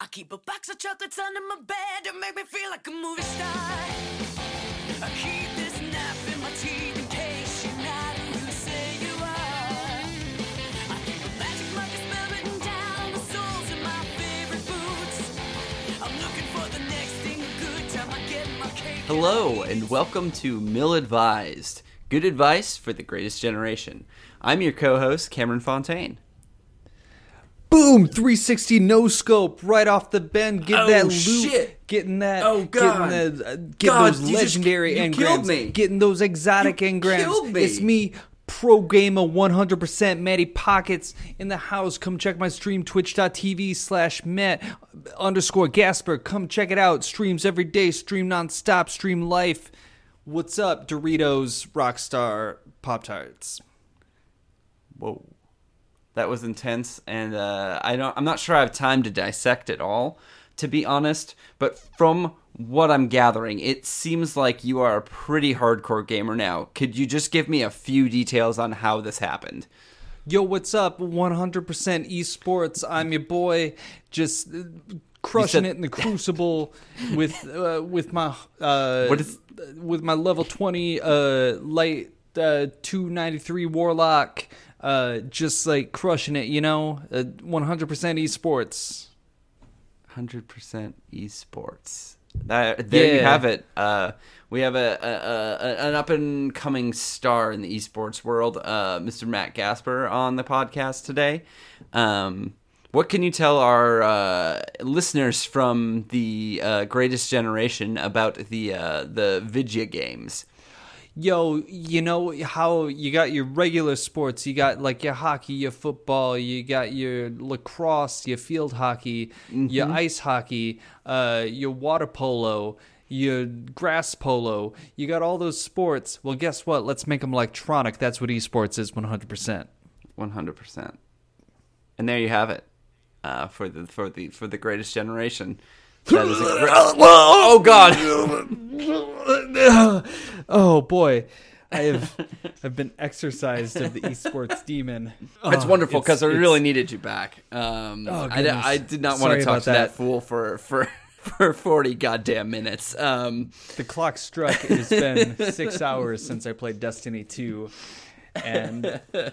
I keep a box of chocolates under my bed to make me feel like a movie star. I keep this knife in my teeth in case you're not who you say you are. I keep a magic marker spell written down the soles of my favorite boots. I'm looking for the next thing good time I get my cake. Hello, and welcome to Mill Advised. Good advice for the greatest generation. I'm your co host, Cameron Fontaine. Boom! 360 no scope right off the bend. Get Oh, that loot. shit. Getting that. Oh, God. Getting, the, uh, getting God, those just- legendary you engrams. Getting those exotic You engrams. me. It's me, Pro Gamer 100%. Matty Pockets in the house. Come check my stream. Twitch.tv slash Matt underscore Gasper. Come check it out. Streams every day. Stream nonstop. Stream life. What's up, Doritos, Rockstar, Pop Tarts? Whoa. That was intense, and uh, I don't. I'm not sure I have time to dissect it all, to be honest. But from what I'm gathering, it seems like you are a pretty hardcore gamer now. Could you just give me a few details on how this happened? Yo, what's up? 100% esports. I'm your boy, just uh, crushing said- it in the crucible with uh, with my uh, What is- with my level 20 uh, light uh, 293 warlock. Uh, just like crushing it, you know. Uh, 100% esports. Hundred percent esports. That, there you have it. Uh, we have a, a, a an up and coming star in the esports world, uh, Mr. Matt Gasper, on the podcast today. Um, what can you tell our uh, listeners from the uh, greatest generation about the uh, the Vidya games? Yo, you know how you got your regular sports, you got like your hockey, your football, you got your lacrosse, your field hockey, your ice hockey, uh, your water polo, your grass polo. You got all those sports. Well, guess what? Let's make them electronic. That's what esports is 100%. One hundred percent. And there you have it uh, for the for the for the greatest generation. A oh God! oh boy. I have I've been exercised of the esports demon. It's Oh, wonderful because I really needed you back. Um, Oh, I. I did not want Sorry to talk to that. that. fool for for for forty goddamn minutes. Um, The clock struck. It has been six hours since I played Destiny 2, and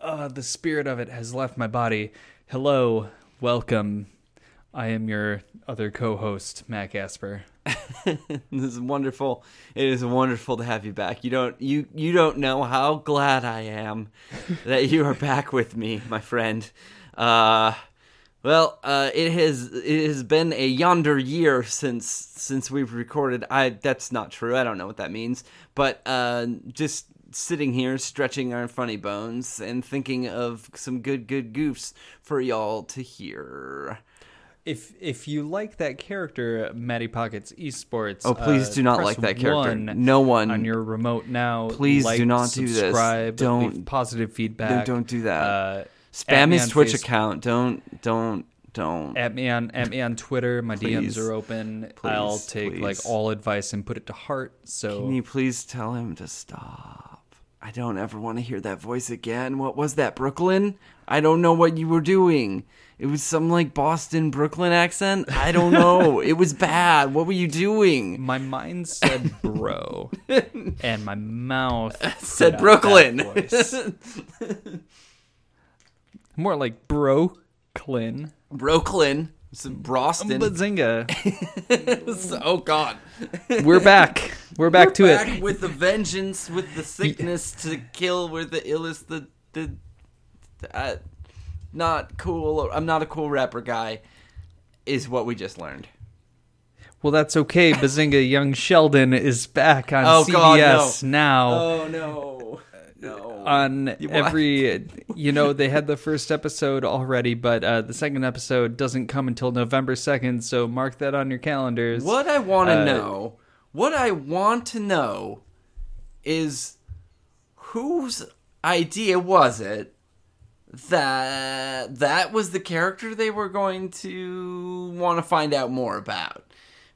uh, the spirit of it has left my body. Hello, welcome. I am your other co-host, Matt Gasper. this is wonderful. It is wonderful to have you back. You don't you you don't know how glad I am that you are back with me, my friend. Uh, well, uh, it has it has been a yonder year since since we've recorded. I that's not true. I don't know what that means, but uh, just sitting here stretching our funny bones and thinking of some good good goofs for y'all to hear. If if you like that character, Matty Pockets Esports, Oh, please uh, do not like that character. one No one- on your remote now. Please do like, not do this. Don't- positive feedback. don't do that. Uh, Spam his Twitch Face- account. Don't don't don't. At me on at me on Twitter. My Please. DMs are open. Please, I'll take like all advice and put it to heart. So Can you please tell him to stop? I don't ever want to hear that voice again. What was that, Brooklyn? I don't know what you were doing. It was some like Boston Brooklyn accent. I don't know. it was bad. What were you doing? my mind said bro, and my mouth Said Brooklyn. More like Brooklyn. Brooklyn. Some Broston. Bazinga. oh God. We're back. We're back to Back it. with the vengeance, with the sickness to kill. We're the illest. The the. Uh, not cool. I'm not a cool rapper guy. Is what we just learned. Well, that's okay. Bazinga Young Sheldon is back on Oh, CBS God, no. now. Oh no, no. on You- every you know they had the first episode already but uh, the second episode doesn't come until november 2nd so mark that on your calendars What I want to Uh, know, what I want to know, is whose idea was it that that was the character they were going to want to find out more about?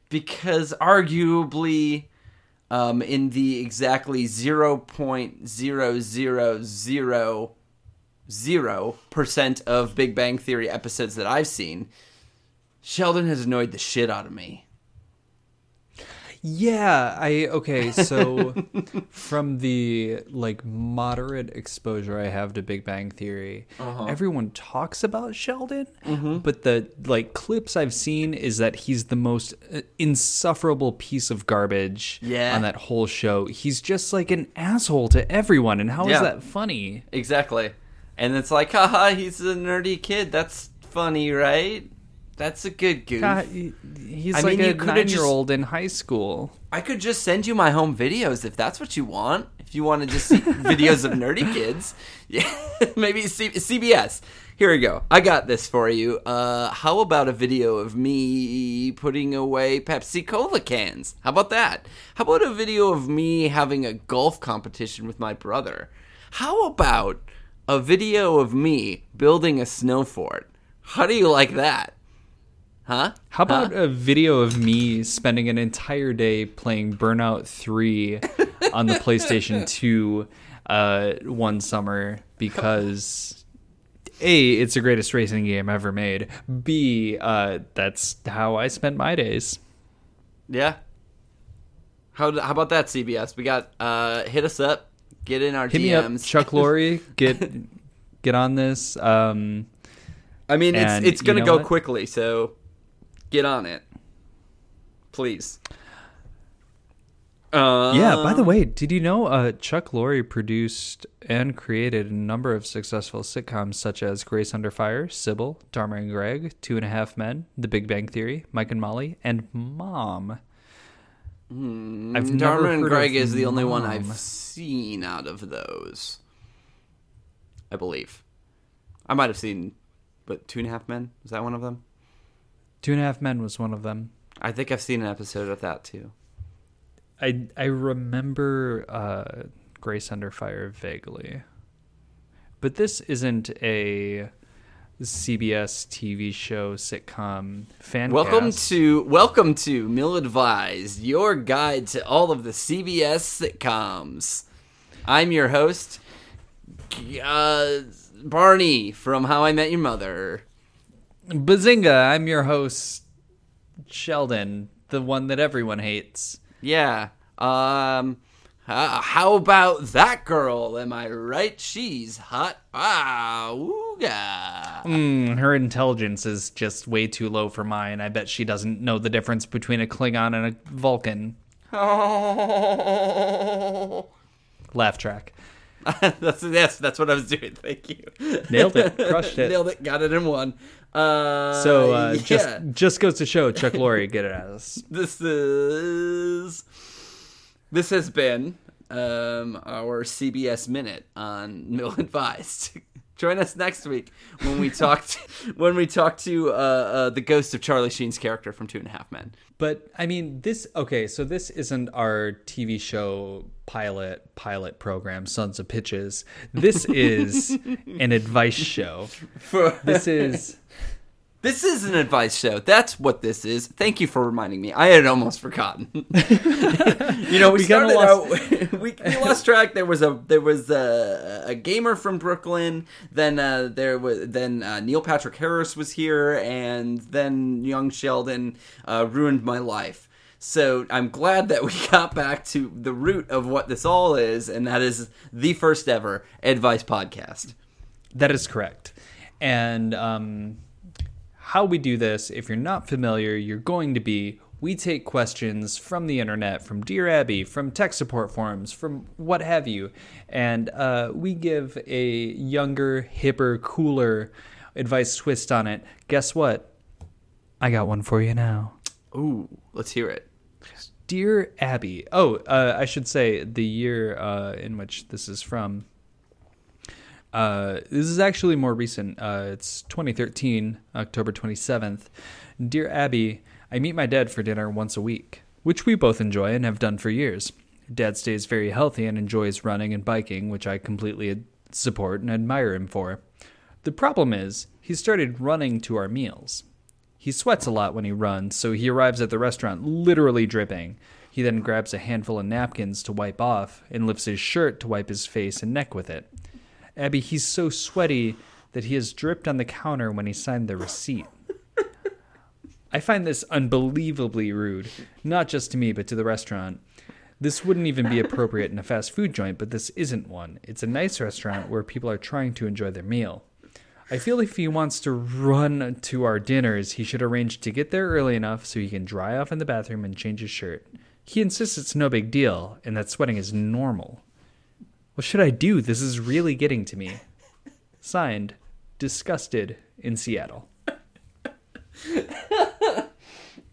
Because arguably, um, in the exactly zero point zero zero zero zero percent of Big Bang Theory episodes that I've seen, Sheldon has annoyed the shit out of me. Yeah, I okay, so from the like moderate exposure I have to Big Bang Theory, Uh-huh. everyone talks about Sheldon, Mm-hmm. but the like clips I've seen is that he's the most uh, insufferable piece of garbage Yeah. on that whole show. He's just like an asshole to everyone, and how is Yeah. that funny? Exactly. And it's like, haha, he's a nerdy kid. That's funny, right? That's a good goof. God, he's I like mean, a nine-year-old in high school. I could just send you my home videos if that's what you want. If you want to just see videos of nerdy kids, yeah, maybe C- CBS. Here we go. I got this for you. Uh, how about a video of me putting away Pepsi Cola cans? How about that? How about a video of me having a golf competition with my brother? How about a video of me building a snow fort? How do you like that? Huh? How about Huh? a video of me spending an entire day playing Burnout 3 on the PlayStation 2 uh, one summer because A, it's the greatest racing game ever made. B, uh, that's how I spent my days. Yeah. How, how about that, CBS? We got uh, hit us up, get in our Hit DMs. me up, Chuck Lorre. Get get on this. Um, I mean, it's And it's you gonna know go what? quickly, so get on it, please. Uh, yeah. By the way, did you know uh, Chuck Lorre produced and created a number of successful sitcoms such as Grace Under Fire, Cybill, Dharma and Greg, Two and a Half Men, The Big Bang Theory, Mike and Molly, and Mom. I've never Dharma and Greg is the only one I've seen out of those. I believe. I might have seen, but Two and a Half Men was that one of them? Two and a Half Men was one of them. I think I've seen an episode of that too. I I remember uh, Grace Under Fire vaguely, but this isn't a CBS TV show sitcom fan. Welcome cast. to welcome to Mill Advised, your guide to all of the CBS sitcoms. I'm your host, uh, Barney from How I Met Your Mother. Bazinga. I'm your host, Sheldon, the one that everyone hates. Yeah. Um. Uh, how about that girl? Am I right? She's hot. Ah, ooga. Mm, her intelligence is just way too low for mine. I bet she doesn't know the difference between a Klingon and a Vulcan. Oh. Laugh track. that's yes, that's what I was doing. Thank you. Nailed it. Crushed it. Nailed it. Got it in one. Uh, So uh, yeah. just just goes to show Chuck Lorre get it at us. this is this has been um, our CBS minute on Mill Advised. Join us next week when we talk to, when we talk to uh, uh, the ghost of Charlie Sheen's character from Two and a Half Men. But I mean, this okay. So this isn't our TV show pilot pilot program, Sons of Pitches. This is an advice show. For This is This is an advice show. That's what this is. Thank you for reminding me. I had almost forgotten. you know, we, We started lost- out. we, we lost track. There was a there was a, a gamer from Brooklyn. Then uh, there was then uh, Neil Patrick Harris was here, and then young Sheldon uh, ruined my life. So I'm glad that we got back to the root of what this all is, and that is the first ever advice podcast. that is correct. And um, how we do this, if you're not familiar, you're going to be. We take questions from the internet, from Dear Abby, from tech support forums, from what have you, and uh, we give a younger, hipper, cooler advice twist on it. Guess what? I got one for you now. Ooh, let's hear it. Dear Abby. Oh, uh, I should say the year uh, in which this is from. Uh, this is actually more recent. Uh, it's 2013, October 27th. Dear Abby, I meet my dad for dinner once a week, which we both enjoy and have done for years. Dad stays very healthy and enjoys running and biking, which I completely support and admire him for. The problem is, he started running to our meals. He sweats a lot when he runs, so he arrives at the restaurant literally dripping. He then grabs a handful of napkins to wipe off and lifts his shirt to wipe his face and neck with it. Abby, he's so sweaty that he has dripped on the counter when he signed the receipt. I find this unbelievably rude, not just to me, but to the restaurant. This wouldn't even be appropriate in a fast food joint, but this isn't one. It's a nice restaurant where people are trying to enjoy their meal. I feel if he wants to run to our dinners, he should arrange to get there early enough so he can dry off in the bathroom and change his shirt. He insists it's no big deal and that sweating is normal. What should I do? This is really getting to me. Signed, Disgusted in Seattle.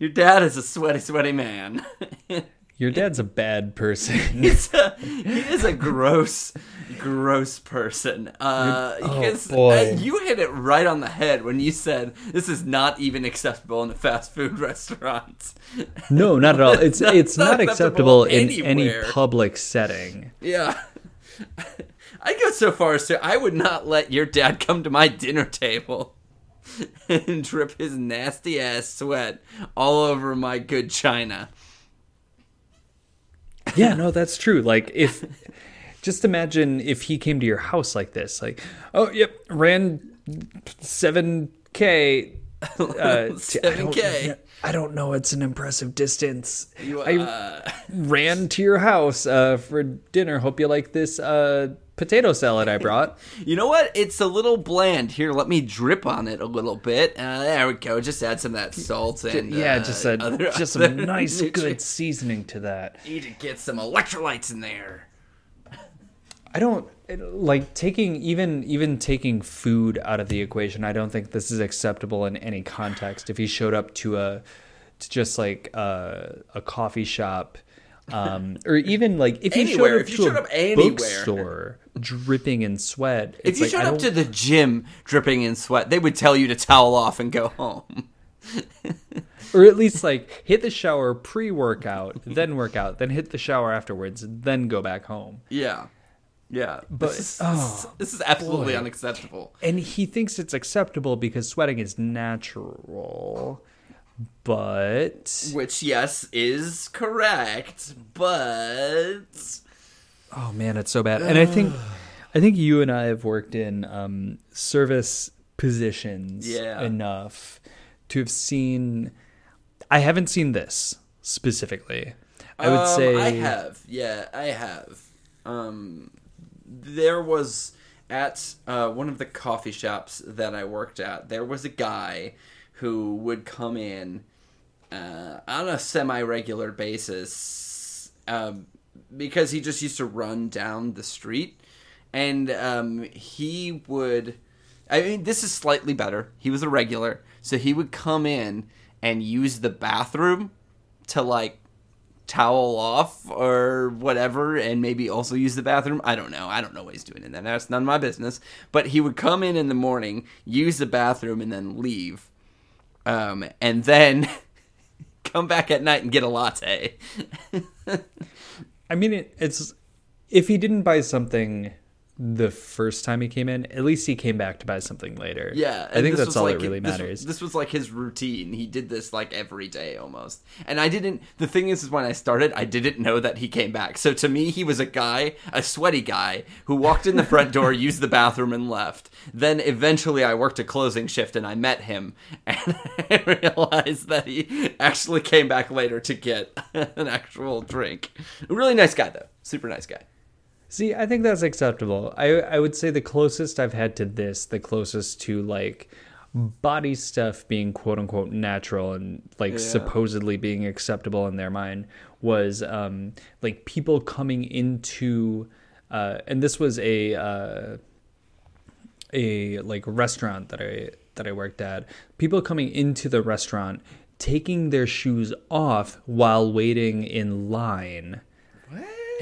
Your dad is a sweaty, sweaty man. Your dad's a bad person. He's a, he is a gross, gross person. Uh, Oh, because, boy. uh, you hit it right on the head when you said this is not even acceptable in a fast food restaurant. No, not at all. It's Not- it's not not acceptable acceptable in any public setting. Yeah. I go so far as to I would not let your dad come to my dinner table and drip his nasty ass sweat all over my good china. Yeah, no, that's true. Like if just imagine if he came to your house like this, like, oh yep, ran seven K uh, I don't- 7K. I don't know. It's an impressive distance. You, I uh, ran to your house uh, for dinner. Hope you like this uh, potato salad I brought. You know what? It's a little bland. Here, let me drip on it a little bit. Uh, there we go. Just add some of that salt and yeah, uh, just a other- just other some nice good seasoning to that. Need to get some electrolytes in there. I don't like taking even even taking food out of the equation. I don't think this is acceptable in any context. If he showed up to a to just like a, a coffee shop, um, or even like if he Anywhere. showed up If you to showed a up anywhere. bookstore dripping in sweat, If you like, showed up to the gym dripping in sweat, they would tell you to towel off and go home. or at least like hit the shower pre-workout, then work out, then hit the shower afterwards, then go back home. Yeah. Yeah. But- this is, oh, this is absolutely boy. unacceptable. and he thinks it's acceptable because sweating is natural but Which, yes, is correct, but. oh man it's so bad and i think i think you and i have worked in um service positions Yeah. enough to have seen i haven't seen this specifically i would Um, say I have. Yeah, I have. Um, there was at uh, one of the coffee shops that I worked at. There was a guy who would come in uh, on a semi-regular basis um, because he just used to run down the street, and um, he would. I mean, this is slightly better. He was a regular, so he would come in and use the bathroom to like towel off or whatever and maybe also use the bathroom. I don't know. I don't know what he's doing in there. That's none of my business. But he would come in in the morning, use the bathroom, and then leave. Um, and then come back at night and get a latte. i mean it, it's if he didn't buy something the first time he came in at least he came back to buy something later Yeah, i think this that's all like- that really this- matters This, was like his routine. He did this like every day almost. And I didn't. The thing is, is when I started, I didn't know that he came back. So to me, he was a guy, a sweaty guy, who walked in the front door, used the bathroom, and left. Then eventually, I worked a closing shift, and I met him, and I realized that he actually came back later to get an actual drink. A really nice guy, though. Super nice guy. See, I think that's acceptable. I I would say the closest I've had to this, the closest to like body stuff being quote unquote natural and like Yeah. supposedly being acceptable in their mind was um like people coming into uh and this was a uh a like restaurant that I that I worked at. People coming into the restaurant taking their shoes off while waiting in line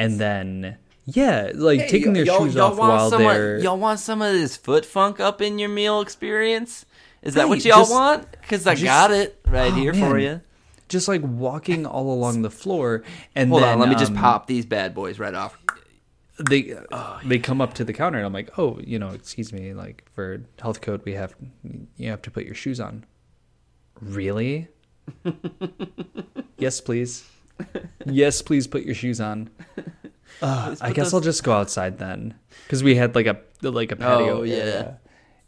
and then yeah, like taking their shoes off while some they're Of, y'all want some of this foot funk up in your meal experience? Is that what y'all just- want? Because I just- got it right Oh, here for you. just like walking all along the floor and Hold then on, let me just um, pop these bad boys right off. they they come up to the counter and I'm like, "Oh, you know, excuse me, like for health code we have you have to put your shoes on." Really? yes, please. yes, please put your shoes on. I guess those- I'll just go outside then, because we had like a like a patio. Oh, yeah.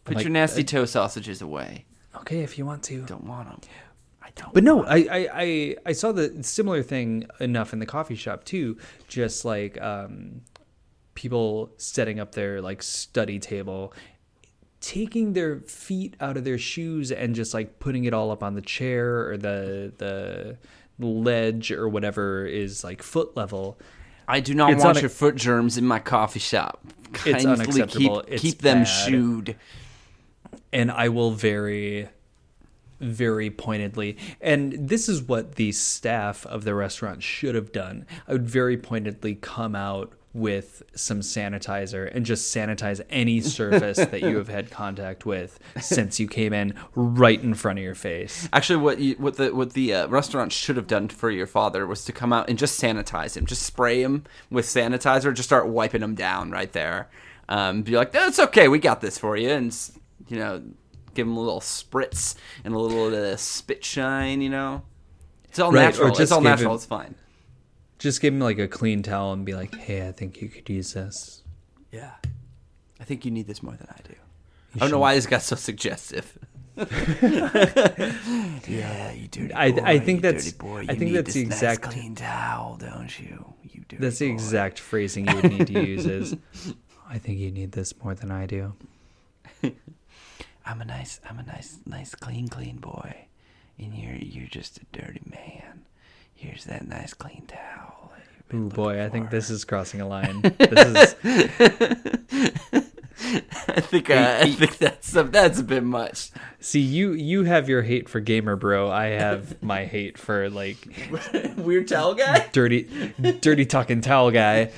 Put Like, your nasty toe sausages away. Okay, if you want to. Don't want them. I don't. But no, I, I, I, I saw the similar thing enough in the coffee shop too. Just like um, people setting up their like study table, taking their feet out of their shoes and just like putting it all up on the chair or the the ledge or whatever is like foot level. I do not It's want your foot germs in my coffee shop. It's Kindly unacceptable. Keep, It's keep them bad. shooed. and I will very, very pointedly, and this is what the staff of the restaurant should have done. I would very pointedly come out with some sanitizer and just sanitize any surface that you have had contact with since you came in right in front of your face. Actually, what you, what the what the uh, restaurant should have done for your father was to come out and just sanitize him, just spray him with sanitizer, just start wiping him down right there. Um, be like, that's okay, we got this for you, and you know, give him a little spritz and a little uh, spit shine. You know, it's all Right, or natural. just It's all natural. him- It's fine. Just give him like a clean towel and be like, "Hey, I think you could use this." Yeah, I think you need this more than I do. I don't know why this got so suggestive. yeah, you dirty I-. I think that's- boy. I think that's the exact- nice clean towel, don't you? You dirty That's the boy. exact phrasing you would need to use. Is I think you need this more than I do. I'm a nice, I'm a nice, nice, clean, clean boy, and you're you're just a dirty man. Here's that nice clean towel. that you've been Ooh boy, looking I think this is crossing a line. This is I think uh, I think that's a, that's a bit much. see you you have your hate for gamer bro. I have my hate for like Weird towel guy. dirty dirty talking towel guy.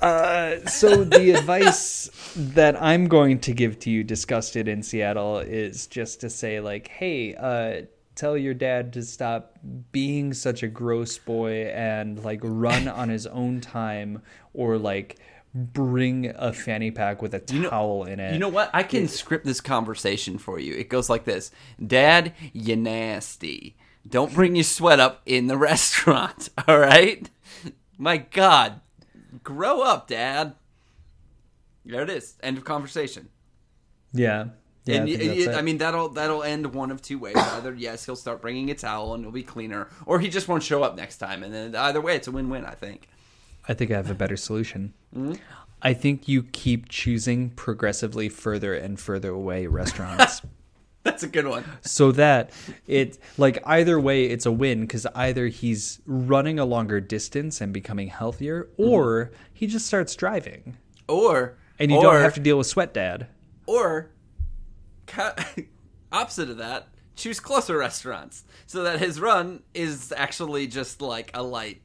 Uh, so the advice that I'm going to give to you, disgusted in Seattle, is just to say like, hey, uh, tell your dad to stop being such a gross boy and like run on his own time, or like bring a fanny pack with a know- towel in it. You know what? I can script this conversation for you. It goes like this: Dad, you nasty. Don't bring your sweat up in the restaurant. All right? My God, grow up, Dad. There it is. End of conversation. yeah. Yeah, and I, y- think that's it. I mean that'll that'll end one of two ways. Either yes, he'll start bringing a towel and it'll be cleaner, or he just won't show up next time. And then either way, it's a win-win. I think. I think I have a better solution. Mm-hmm. I think you keep choosing progressively further and further away restaurants. That's a good one. so that it like either way it's a win because either he's running a longer distance and becoming healthier or he just starts driving Or and you or, don't have to deal with sweat dad or opposite of that, choose closer restaurants so that his run is actually just like a light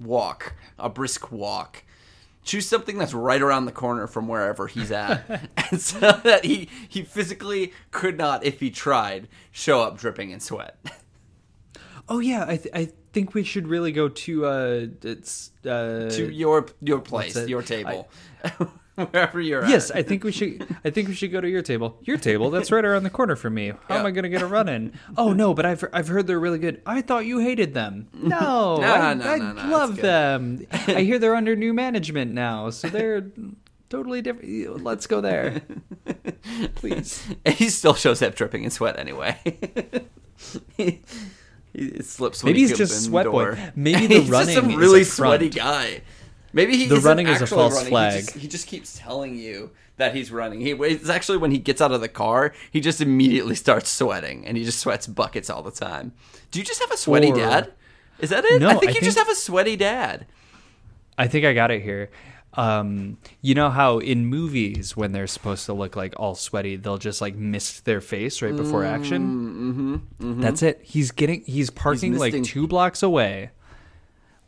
walk, a brisk walk. Choose something that's right around the corner from wherever he's at, and so that he he physically could not, if he tried, show up dripping in sweat. oh yeah i, th- I think we should really go to uh it's uh to your your place, your table, wherever you're Yes, at. I think we should. I think we should go to your table. Your table. That's right around the corner from me. How am I going to get a run in? Oh no, but I've I've heard they're really good. I thought you hated them. No, No, I, no, I no, love them. I hear they're under new management now, so they're totally different. Let's go there, please. He still shows up dripping in sweat anyway. he, he slips. Maybe he's just sweat the boy. Maybe the he's running just a really sweaty guy. Maybe he The running is a false running. He just, he just keeps telling you that he's running. He it's actually when he gets out of the car, he just immediately starts sweating, and he just sweats buckets all the time. Do you just have a sweaty Or- dad? Is that it? No, I think I you just have a sweaty dad. I think I got it here. Um, you know how in movies when they're supposed to look like all sweaty, they'll just like mist their face right before action. Mm-hmm, That's it. He's getting. He's parking like two blocks away,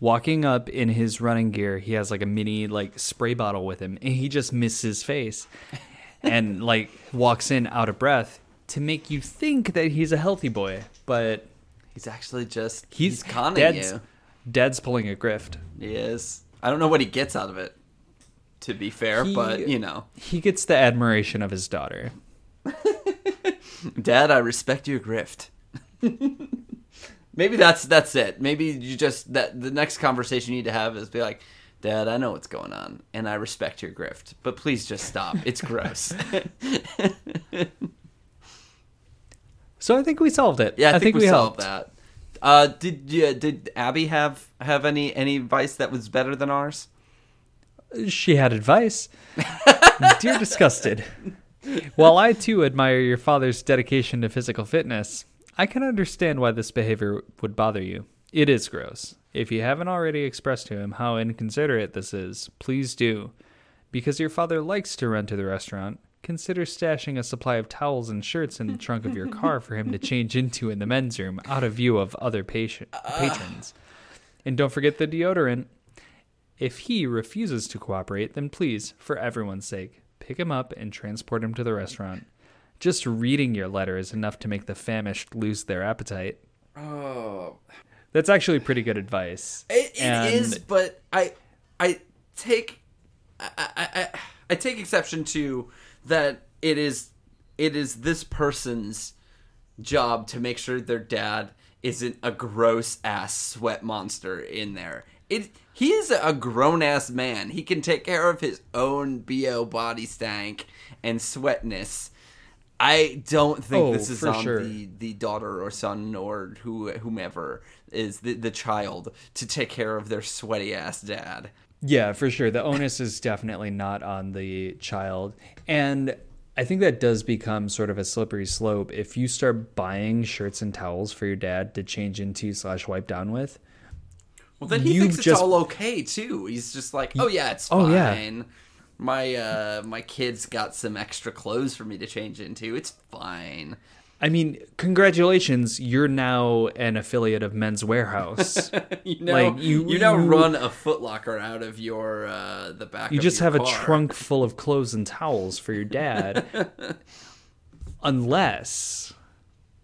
walking up in his running gear. He has like a mini like spray bottle with him, and he just misses his face, and like walks in out of breath to make you think that he's a healthy boy, but He's actually just he's, he's, conning dad's, you. Dad's pulling a grift. He is. I don't know what he gets out of it. To be fair, He- but you know, He gets the admiration of his daughter. Dad, I respect your grift. Maybe that's that's it. Maybe you just that the next conversation you need to have is be like, Dad, I know what's going on, and I respect your grift, but please just stop. It's gross. So I think we solved it. yeah, I, think, we, solved helped. that. Uh, did you, did Abby have have any any advice that was better than ours? She had advice. Dear Disgusted, while I too admire your father's dedication to physical fitness, I can understand why this behavior would bother you. It is gross. If you haven't already expressed to him how inconsiderate this is, please do. Because your father likes to run to the restaurant, consider stashing a supply of towels and shirts in the trunk of your car for him to change into in the men's room out of view of other patient, patrons. And don't forget the deodorant. If he refuses to cooperate, then please, for everyone's sake, pick him up and transport him to the restaurant. Just reading your letter is enough to make the famished lose their appetite. Oh, That's actually pretty good advice. It, it is, but I I take I, I, I, I take exception to that it is it is this person's job to make sure their dad isn't a gross ass sweat monster in there. It he is a grown ass man. He can take care of his own bo body stank and sweatness. I don't think Oh, this is on sure. the the daughter or son or who whomever is the the child to take care of their sweaty ass dad. Yeah, for sure. The onus is definitely not on the child. And I think that does become sort of a slippery slope if you start buying shirts and towels for your dad to change into slash wipe down with. Well, then he thinks it's just- all okay too. He's just like, oh yeah, it's Oh, fine. yeah. My uh my kids got some extra clothes for me to change into. It's fine. I mean, congratulations, you're now an affiliate of Men's Wearhouse. You know, Like, you- you, now you- run a Footlocker out of your uh the back. you just have a trunk full of clothes and towels for your dad. unless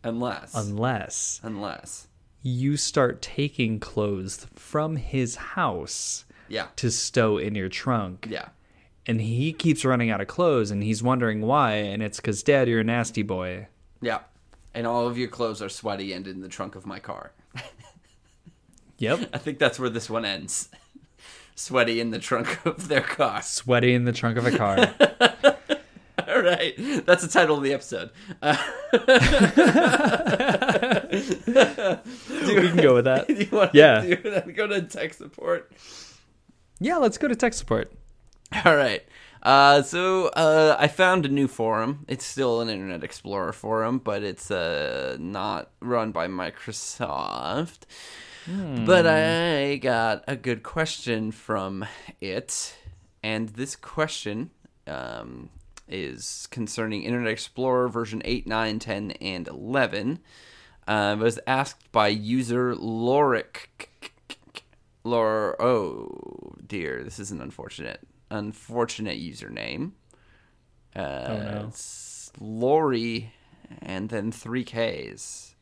unless unless unless you start taking clothes from his house yeah to stow in your trunk. yeah and he keeps running out of clothes and he's wondering why and it's because dad you're a nasty boy yeah, and all of your clothes are sweaty and in the trunk of my car. yep I think that's where this one ends. Sweaty in the trunk of their car. sweaty in the trunk of a car All right, that's the title of the episode. Uh, we can go with that do you want Yeah. to do that? go to tech support? yeah let's go to tech support All right. Uh, so uh, I found a new forum. It's still an Internet Explorer forum, but it's uh, not run by Microsoft. But I got a good question from it, and this question um, is concerning Internet Explorer version 8, 9, 10, and 11. Uh, it was asked by user Loric. Lor. Oh dear, this is an unfortunate, unfortunate username. Uh, Oh, no. It's Lori, and then three Ks.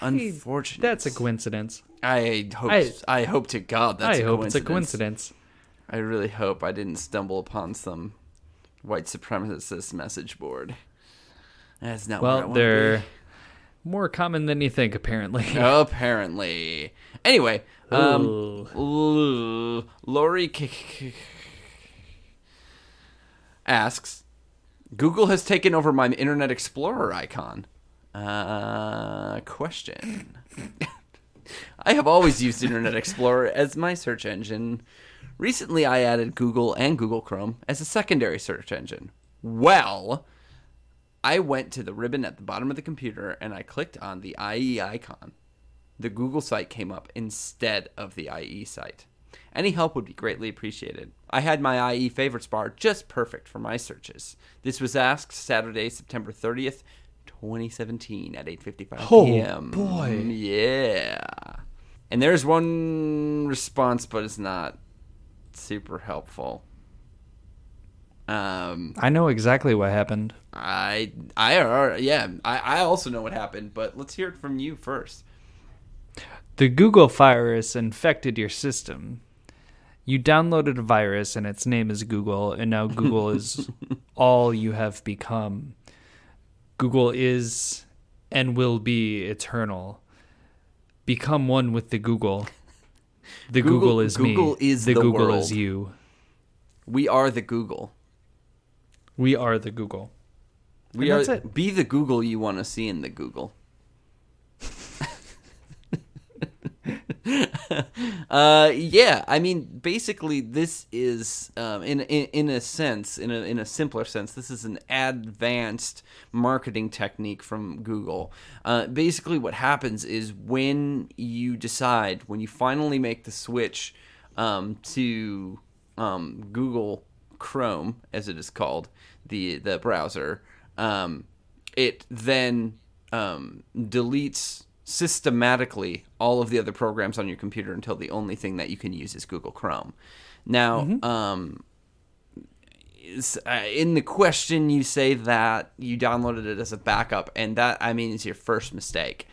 Unfortunate. that's a coincidence I hope. I- I, hope to God that's i a hope it's a coincidence. I really hope I didn't stumble upon some white supremacist message board. That's not where I well wanna they're be. More common than you think apparently Apparently. Anyway, um, L- Lori K- K- asks, Google has taken over my Internet Explorer icon. Uh, question. I have always used Internet Explorer as my search engine. Recently, I added Google and Google Chrome as a secondary search engine. Well, I went to the ribbon at the bottom of the computer and I clicked on the IE icon. The Google site came up instead of the IE site. Any help would be greatly appreciated. I had my IE favorites bar just perfect for my searches. This was asked Saturday, September 30th, 2017 at 8:55 Oh, p.m. boy. Yeah. And there's one response but it's not super helpful. Um i know exactly what happened I I are yeah, I, I also know what happened, but let's hear it from you first. The Google virus infected your system. You downloaded a virus and its name is Google, and now Google is all you have become. Google is and will be eternal. Become one with the Google. The Google- Google, is me. Google is the, the Google world. is you. We are the Google. We are the Google. We And are that's it. be the Google you want to see in the Google. uh, yeah, I mean, basically, this is, um, in, in in a sense, in a in a simpler sense, this is an advanced marketing technique from Google. Uh, basically, what happens is when you decide, when you finally make the switch um, to um, Google Chrome, as it is called, the the browser, um, it then um, deletes systematically all of the other programs on your computer until the only thing that you can use is Google Chrome. Now, um, is- uh, in the question, you say that you downloaded it as a backup, and that I mean is your first mistake.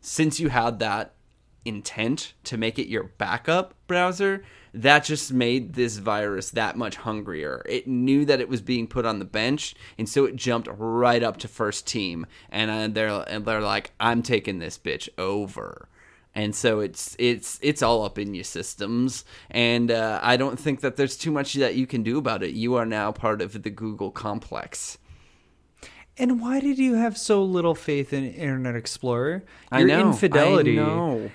Since you had that intent to make it your backup browser, that just made this virus that much hungrier. It knew that it was being put on the bench, and so it jumped right up to first team, and uh, they're and they're like, "I'm taking this bitch over." And so it's it's it's all up in your systems, and uh, I don't think that there's too much that you can do about it. You are now part of the Google complex. And why did you have so little faith in Internet Explorer? I Your know. infidelity. I know.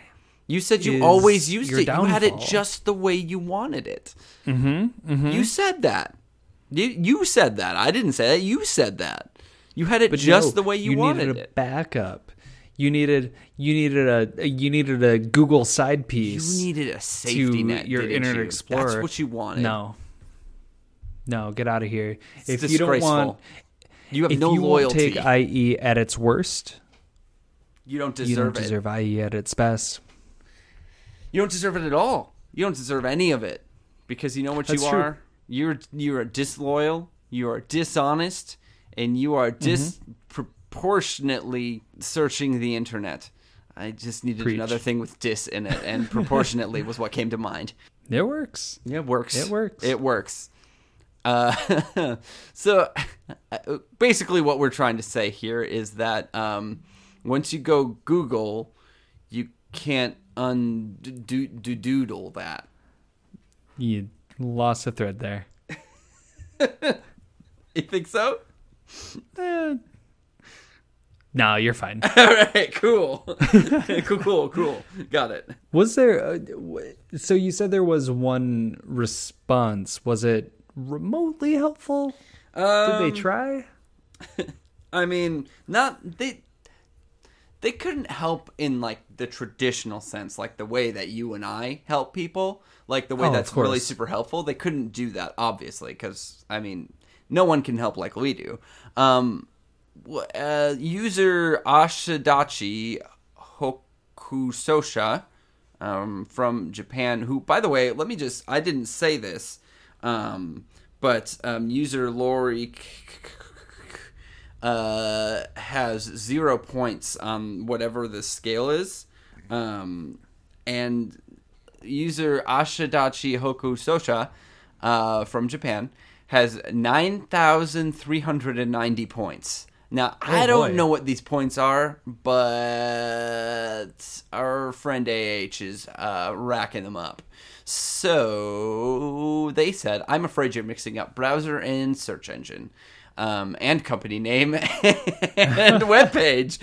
You said you always used it. You had it just the way you wanted it. Mm-hmm, You said that. You, you said that. I didn't say that. You said that. You had it But just no, the way you, you wanted needed a it. backup. You needed you needed a you needed a Google side piece. You needed a safety to net. your Internet you? Explorer. That's what you wanted. No. No, get out of here. It's if you don't want you have if no you loyalty. take IE at its worst, you don't deserve. you don't it. deserve IE at its best. You don't deserve it at all. You don't deserve any of it because you know what That's you true. are. You're you are disloyal. You are dishonest, and you are Mm-hmm. disproportionately searching the internet. I just needed Preach. another thing with dis in it, and proportionately was what came to mind. It works. It works. It works. It works. Uh, so basically, what we're trying to say here is that um, once you go Google, can't undo doodle that. You lost a thread there. You think so? Eh. No, you're fine. All right, cool, cool, cool, cool. Got it. Was there? Uh, w- so you said there was one response. Was it remotely helpful? Did Um, they try? I mean, not they. They couldn't help in like the traditional sense, like the way that you and I help people, like the way Oh, that's really super helpful. They couldn't do that, obviously, because I mean, no one can help like we do. Um, uh, user Ashadachi Hokusosha um, from Japan, who, by the way, let me just, I didn't say this, um, but um, user Lori uh, has zero points on whatever the scale is. Um, and user Ashadachi Hoku Sosha uh, from Japan has 9,390 points. Now, I Oh, don't boy. know what these points are, but our friend AH is uh, racking them up. So they said, I'm afraid you're mixing up browser and search engine. Um, and company name and webpage.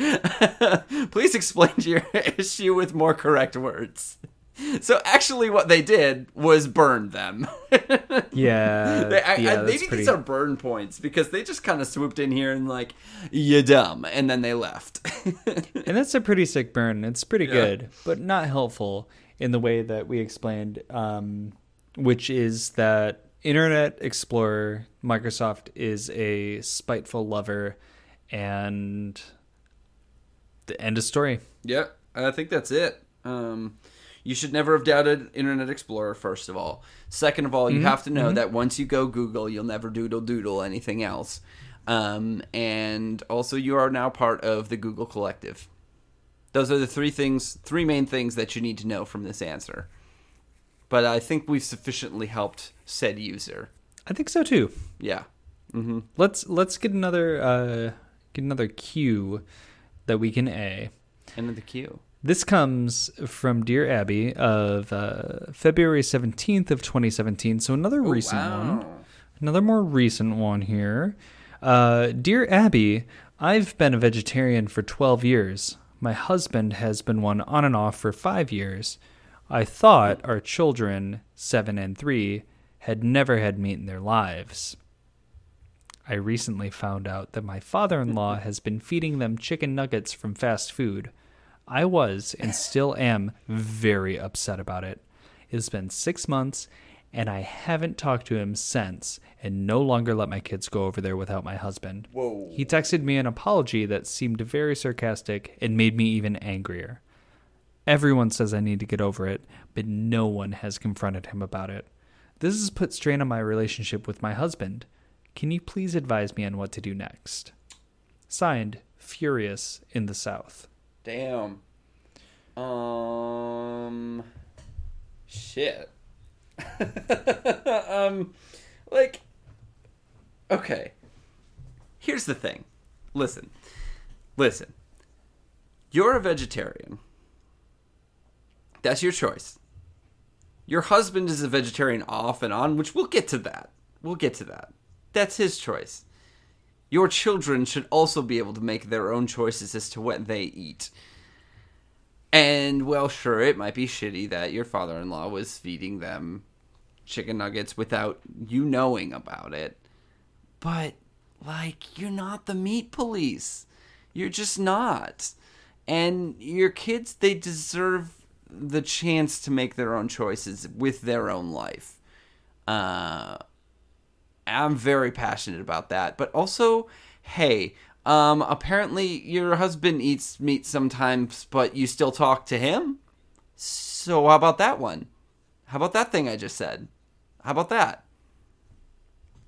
Please explain your issue with more correct words. So actually, what they did was burn them. Yeah, They, I, yeah. I, maybe pretty. these are burn points because they just kind of swooped in here and like, you dumb, and then they left. and that's a pretty sick burn. It's pretty Yeah. good, but not helpful in the way that we explained, um, which is that Internet Explorer, Microsoft is a spiteful lover, and the end of story. yeah, I think that's it. Um, you should never have doubted Internet Explorer. First of all, second of all, you have to know that once you go Google, you'll never doodle doodle anything else. Um, and also, you are now part of the Google Collective. Those are the three things, three main things that you need to know from this answer. But I think we've sufficiently helped said user. I think so too. Yeah. hmm Let's let's get another uh, get another cue that we can a. The queue. This comes from Dear Abby of uh, February 17th of 2017. So another recent one. Another more recent one here. Uh, Dear Abby, I've been a vegetarian for 12 years. My husband has been one on and off for five years. I thought our children, seven and three, had never had meat in their lives. I recently found out that my father in law has been feeding them chicken nuggets from fast food. I was and still am very upset about it. It's been six months and I haven't talked to him since and no longer let my kids go over there without my husband. Whoa. He texted me an apology that seemed very sarcastic and made me even angrier. Everyone says I need to get over it, but no one has confronted him about it. This has put strain on my relationship with my husband. Can you please advise me on what to do next? Signed, Furious in the South. Damn. Um. Shit. um, like, okay. Here's the thing. Listen. Listen. You're a vegetarian. That's your choice. Your husband is a vegetarian off and on, which we'll get to that. We'll get to that. That's his choice. Your children should also be able to make their own choices as to what they eat. And, well, sure, it might be shitty that your father in law was feeding them chicken nuggets without you knowing about it. But, like, you're not the meat police. You're just not. And your kids, they deserve the chance to make their own choices with their own life. Uh, I'm very passionate about that. But also, hey, um, apparently your husband eats meat sometimes, but you still talk to him. So how about that one? How about that thing I just said? How about that?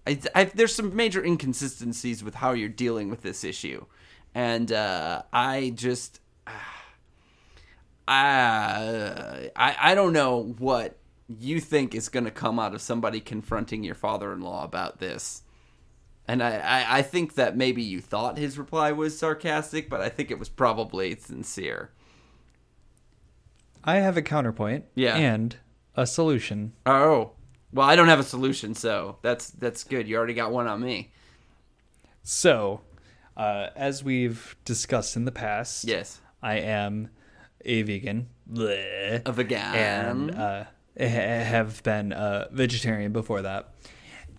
I, I, there's some major inconsistencies with how you're dealing with this issue, and uh, I just, I, I, I don't know what you think is going to come out of somebody confronting your father-in-law about this. And I, I, I think that maybe you thought his reply was sarcastic, but I think it was probably sincere. I have a counterpoint Yeah. and a solution. Oh, well, I don't have a solution, so that's that's good. You already got one on me. So, uh, as we've discussed in the past, Yes, I am a vegan. Bleh. a vegan. and uh, have been a vegetarian before that,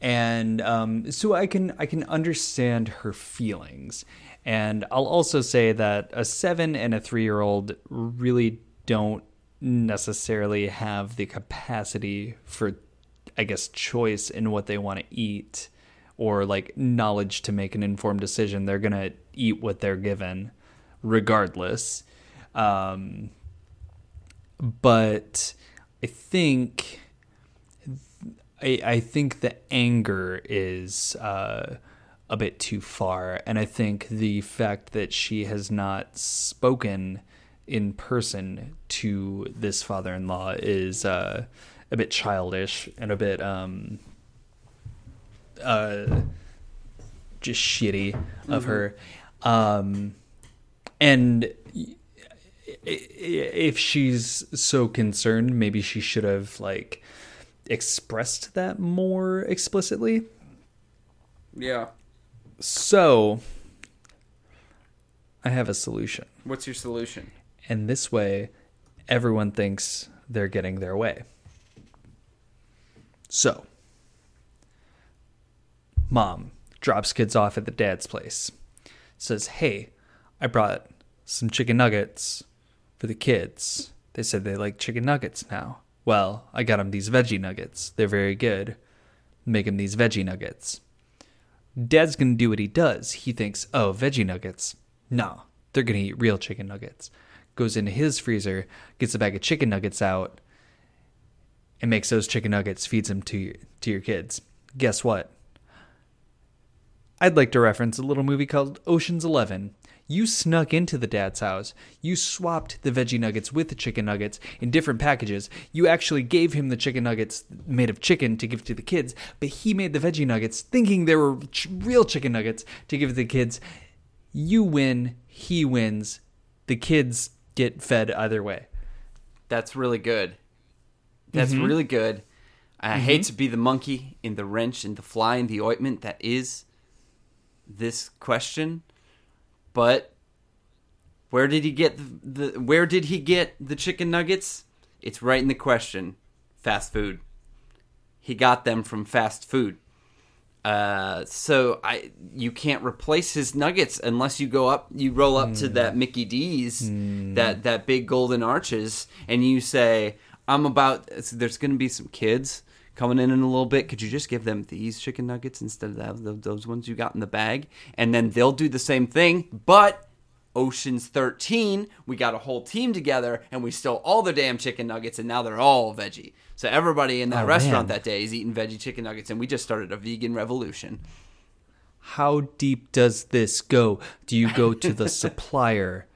and um, so I can I can understand her feelings, and I'll also say that a seven and a three year old really don't necessarily have the capacity for, I guess, choice in what they want to eat, or like knowledge to make an informed decision. They're gonna eat what they're given, regardless. Um, but I think I, I think the anger is uh, a bit too far, and I think the fact that she has not spoken in person to this father-in-law is uh, a bit childish and a bit um, uh, just shitty of her. Um, and if she's so concerned, maybe she should have like expressed that more explicitly. yeah. So I have a solution. What's your solution? And this way everyone thinks they're getting their way. So mom drops kids off at the dad's place. Says, "Hey, I brought some chicken nuggets for the kids. They said they like chicken nuggets now. Well, I got them these veggie nuggets. They're very good. Make them these veggie nuggets. Dad's gonna do what he does. He thinks, oh, veggie nuggets. No, they're gonna eat real chicken nuggets. Goes into his freezer, gets a bag of chicken nuggets out, and makes those chicken nuggets, feeds them to your, to your kids. Guess what? I'd like to reference a little movie called Ocean's Eleven. You snuck into the dad's house. You swapped the veggie nuggets with the chicken nuggets in different packages. You actually gave him the chicken nuggets made of chicken to give to the kids, but he made the veggie nuggets thinking they were ch- real chicken nuggets to give to the kids. You win, he wins. The kids get fed either way. That's really good. That's Mm-hmm. really good. I hate to be the monkey in the wrench and the fly in the ointment that is this question, but where did he get the, the where did he get the chicken nuggets? It's right in the question. Fast food. He got them from fast food. Uh, so I you can't replace his nuggets unless you go up you roll up to that Mickey D's that that big golden arches and you say I'm about there's going to be some kids coming in in a little bit could you just give them these chicken nuggets instead of those ones you got in the bag and then they'll do the same thing but Ocean's 13, we got a whole team together and we stole all the damn chicken nuggets and now they're all veggie. So everybody in that Oh, restaurant man. that day is eating veggie chicken nuggets and we just started a vegan revolution. How deep does this go? Do you go to the supplier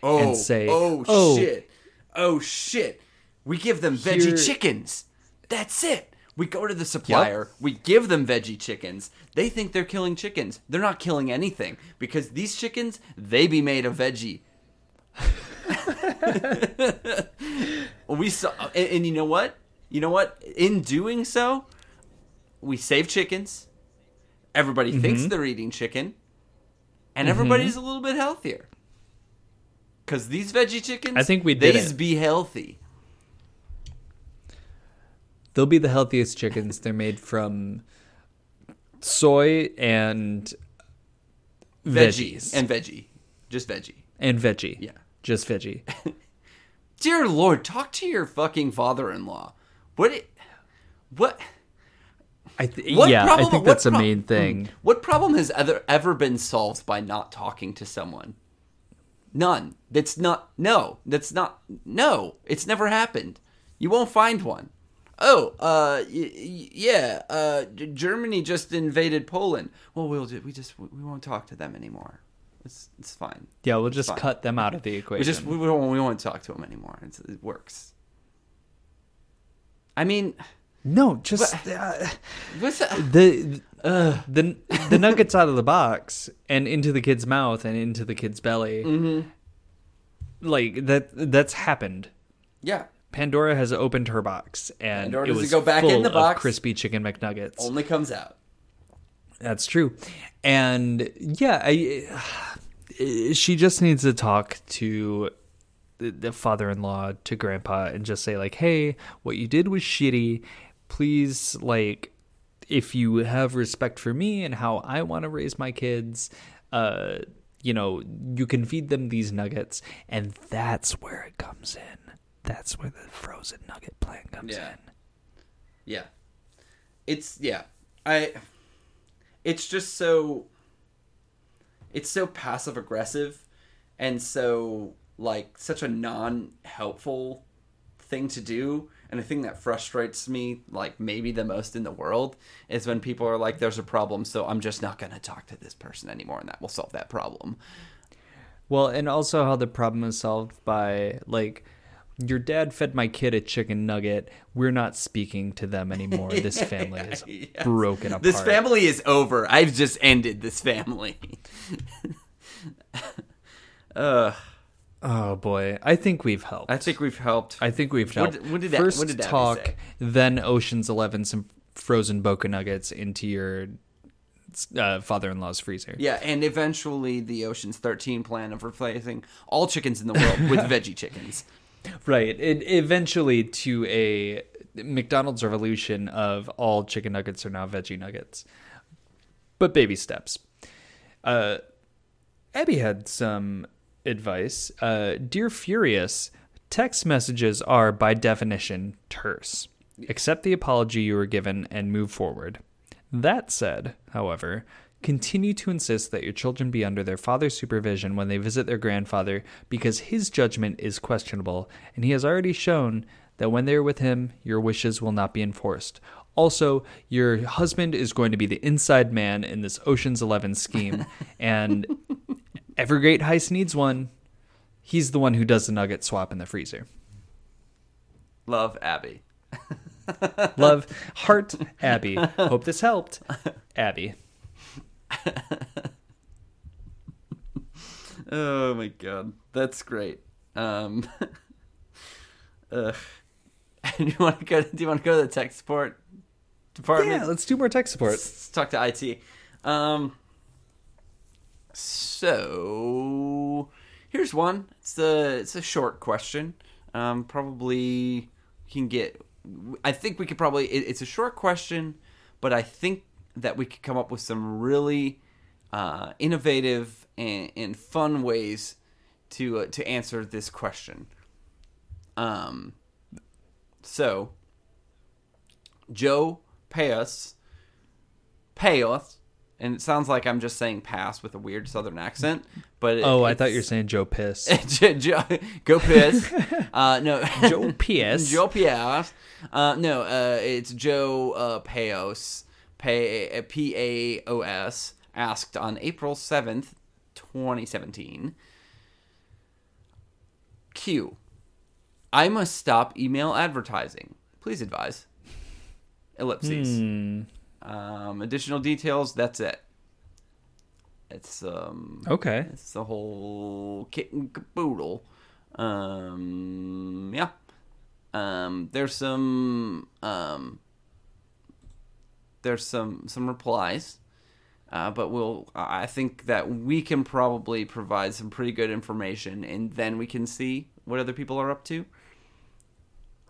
Oh, and say, oh, "Oh, shit. Oh shit. We give them veggie chickens. That's it. We go to the supplier, we give them veggie chickens. They think they're killing chickens. They're not killing anything because these chickens, they be made of veggie. we saw and, and you know what? You know what? In doing so, we save chickens. Everybody thinks Mm-hmm. they're eating chicken, and everybody's a little bit healthier. Cause these veggie chickens, I think we did these be healthy. They'll be the healthiest chickens. They're made from soy and Veggie veggies and veggie, just veggie. and veggie. Yeah. just veggie. Dear Lord, talk to your fucking father-in-law. What? It, what? I th- What yeah, problem, I think that's a pro- main thing. Hmm. What problem has ever ever been solved by not talking to someone? None. That's not. No. That's not. No. It's never happened. You won't find one. Oh, uh, y- y- yeah. Uh, Germany just invaded Poland. Well, we'll ju- we just we won't talk to them anymore. It's it's fine. Yeah, we'll just fine. cut them out of the equation. We just we don't we won't talk to them anymore. It's, it works. I mean, no, just uh, what's that? the the the nuggets out of the box and into the kid's mouth and into the kid's belly. Mm-hmm. Like that. That's happened. Yeah. Pandora has opened her box and Pandora it was go back full in the of box. crispy chicken McNuggets. Only comes out. That's true. And yeah, I, she just needs to talk to the, the father-in-law, to grandpa and just say like, "Hey, what you did was shitty. Please like if you have respect for me and how I want to raise my kids, uh, you know, you can feed them these nuggets." And that's where it comes in. That's where the frozen nugget plan comes Yeah. in. Yeah. It's yeah. I it's just so it's so passive aggressive and so like such a non-helpful thing to do and the thing that frustrates me like maybe the most in the world is when people are like there's a problem so I'm just not going to talk to this person anymore and that will solve that problem. Well, and also how the problem is solved by like your dad fed my kid a chicken nugget. We're not speaking to them anymore. This family is Yes. broken apart. This family is over. I've just ended this family. Ugh. Oh boy, I think we've helped. I think we've helped. I think we've helped. what did that- First what did talk, say? then Ocean's Eleven some frozen Boca Nuggets into your uh, father-in-law's freezer. Yeah, and eventually the Ocean's 13 plan of replacing all chickens in the world with veggie chickens. Right. It eventually to a McDonald's revolution of all chicken nuggets are now veggie nuggets. But baby steps. Uh, Abby had some advice. Uh, Dear Furious, text messages are by definition terse. Accept the apology you were given and move forward. That said, however, continue to insist that your children be under their father's supervision when they visit their grandfather because his judgment is questionable, and he has already shown that when they are with him, your wishes will not be enforced. Also, your husband is going to be the inside man in this Ocean's Eleven scheme, and every great heist needs one. He's the one who does the nugget swap in the freezer. Love Abby. Love, heart, Abby. Hope this helped. Abby. Oh my god. That's great. Um, ugh. do you want to go? Do you want to go to the tech support department? Yeah, let's do more tech support. Let's talk to IT. Um, so here's one. It's a it's a short question. Um, probably can get. I think we could probably. It, it's a short question, but I think that we could come up with some really uh, innovative and, and fun ways to uh, to answer this question. Um. So, Joe Payos, Payos, and it sounds like I'm just saying pass with a weird southern accent, but it- Oh, I thought you were saying Joe Piss. Joe, go piss. Uh, no, Joe Piss. Joe Pias. Uh, no, uh, it's Joe uh, Payos. Pay P A O S. Asked on April seventh, twenty seventeen. Q. I must stop email advertising. Please advise. Ellipses. Hmm. Um, additional details. That's it. It's um. Okay. It's the whole kit and caboodle. Um, yeah. Um, there's some um, there's some some replies, uh, but we'll. I think that we can probably provide some pretty good information, and then we can see what other people are up to.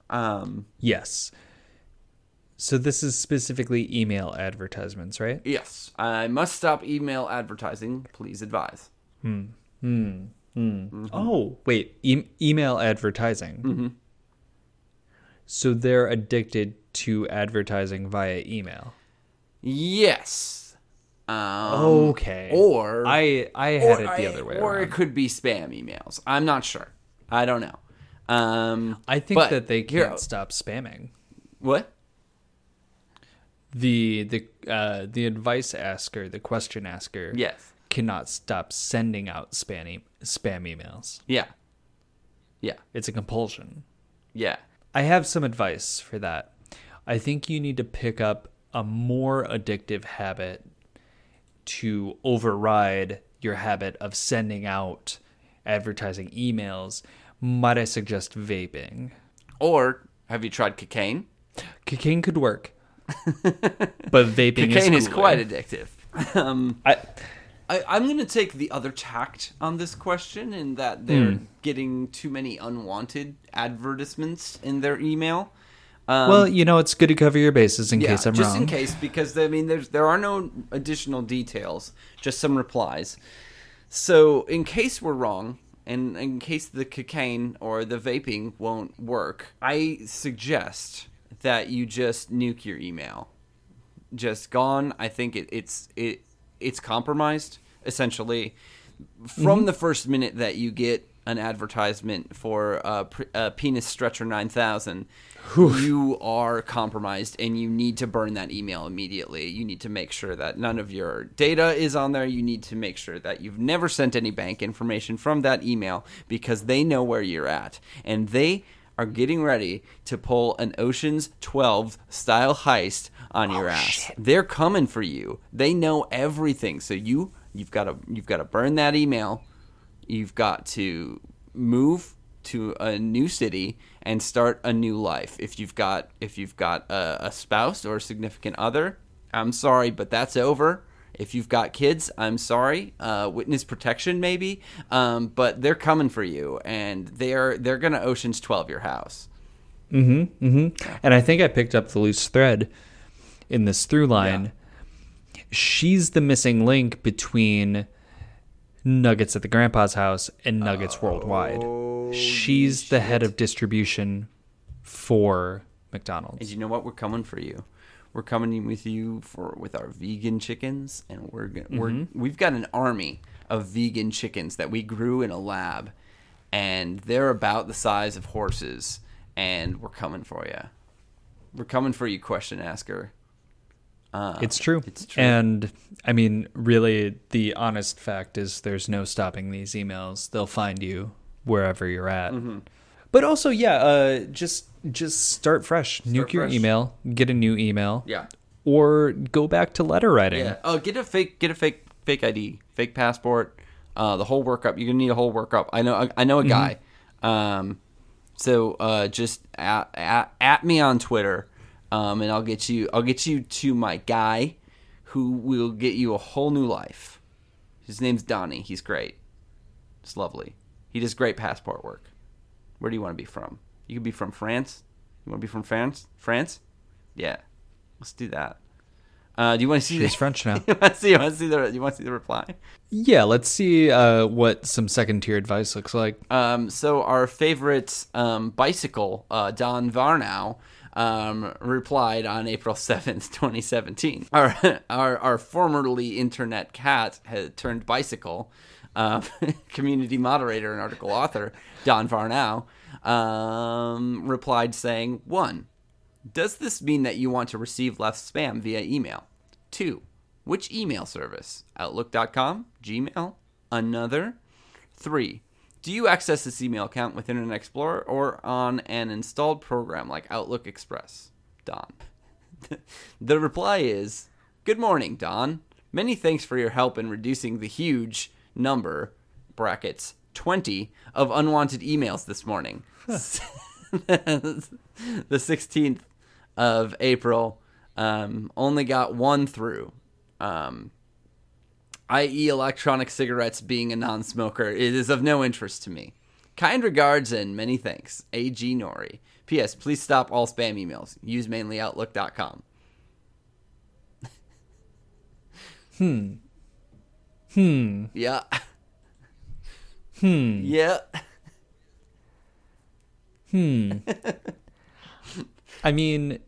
Um, Yes. So this is specifically email advertisements, right? yes, I must stop email advertising. Please advise. Hmm. Hmm. Oh, wait, e- email advertising. So they're addicted to advertising via email. Yes. Um, Okay. Or I I had it the other way or around. it could be spam emails. I'm not sure. I don't know. Um, I think that they can't stop spamming. What? The the uh, the advice asker, the question asker, Yes. cannot stop sending out spam e- spam emails. Yeah. Yeah. It's a compulsion. Yeah. I have some advice for that. I think you need to pick up a more addictive habit to override your habit of sending out advertising emails. Might I suggest vaping? Or have you tried cocaine? Cocaine could work, but vaping Cocaine is, is quite addictive. Um, I, I, I'm going to take the other tact on this question in that they're Hmm. getting too many unwanted advertisements in their email. Um, well, you know, it's good to cover your bases in yeah, case I'm just wrong. Just in case, because I mean, there's there are no additional details, just some replies. So, in case we're wrong, and in case the cocaine or the vaping won't work, I suggest that you just nuke your email. Just gone. I think it, it's it it's compromised essentially from the first minute that you get an advertisement for a, uh, penis stretcher 9000 you are compromised and you need to burn that email immediately. You need to make sure that none of your data is on there. You need to make sure that you've never sent any bank information from that email because they know where you're at. And they are getting ready to pull an oceans 12 style heist on your oh, ass. they're coming for you. They know everything. So you you've got to you've got to burn that email. You've got to move to a new city and start a new life if you've got if you've got a, a spouse or a significant other i'm sorry but that's over if you've got kids i'm sorry uh, witness protection maybe um, but they're coming for you and they're they're gonna oceans 12 your house Mm-hmm. Mm-hmm. And I think I picked up the loose thread in this through line. She's the missing link between Nuggets at the Grandpa's house and Nuggets oh, Worldwide. She's the head of distribution for McDonald's. and you know what? We're coming for you. We're coming in with you for with our vegan chickens and we're gonna we're mm-hmm. we've got an army of vegan chickens that we grew in a lab and they're about the size of horses and we're coming for you we're coming for you question asker uh, It's true. it's true And I mean, really, the honest fact is there's no stopping these emails. They'll find you wherever you're at. Mm-hmm. But also, yeah, uh, just just start fresh. Nuke your email. Get a new email. yeah Or go back to letter writing. yeah oh get a fake get a fake fake id fake passport uh, the whole workup you're gonna need a whole workup i know i, I know a guy Um, so uh, just at, at, at me on Twitter, um, and I'll get you. I'll get you to my guy, who will get you a whole new life. His name's Donnie. He's great. It's lovely. He does great passport work. Where do you want to be from? You could be from France. You want to be from France? France? Yeah. Let's do that. Uh, do you want to see She's the, French now. you want to see? You want to see the? You want to see the reply? Yeah, let's see uh, what some second tier advice looks like. Um, so our favorite um, bicycle, uh, Don Varnow, um, replied on April seventh, twenty seventeen. Our, our our formerly internet cat had turned bicycle. Uh, community moderator and article author Don Varnow um, replied saying, "One, does this mean that you want to receive less spam via email? Two, which email service? Outlook.com, Gmail, another? Three, do you access this email account with Internet Explorer or on an installed program like Outlook Express? Don. the reply is Good morning, Don. Many thanks for your help in reducing the huge number, brackets, 20, of unwanted emails this morning. the 16th of April um, only got one through. Um, i.e., electronic cigarettes being a non smoker, it is of no interest to me. Kind regards and many thanks. A.G. Nori. P.S. Please stop all spam emails. Use mainly Outlook.com. Hmm. Hmm. Yeah. Hmm. Yeah. Hmm. I mean,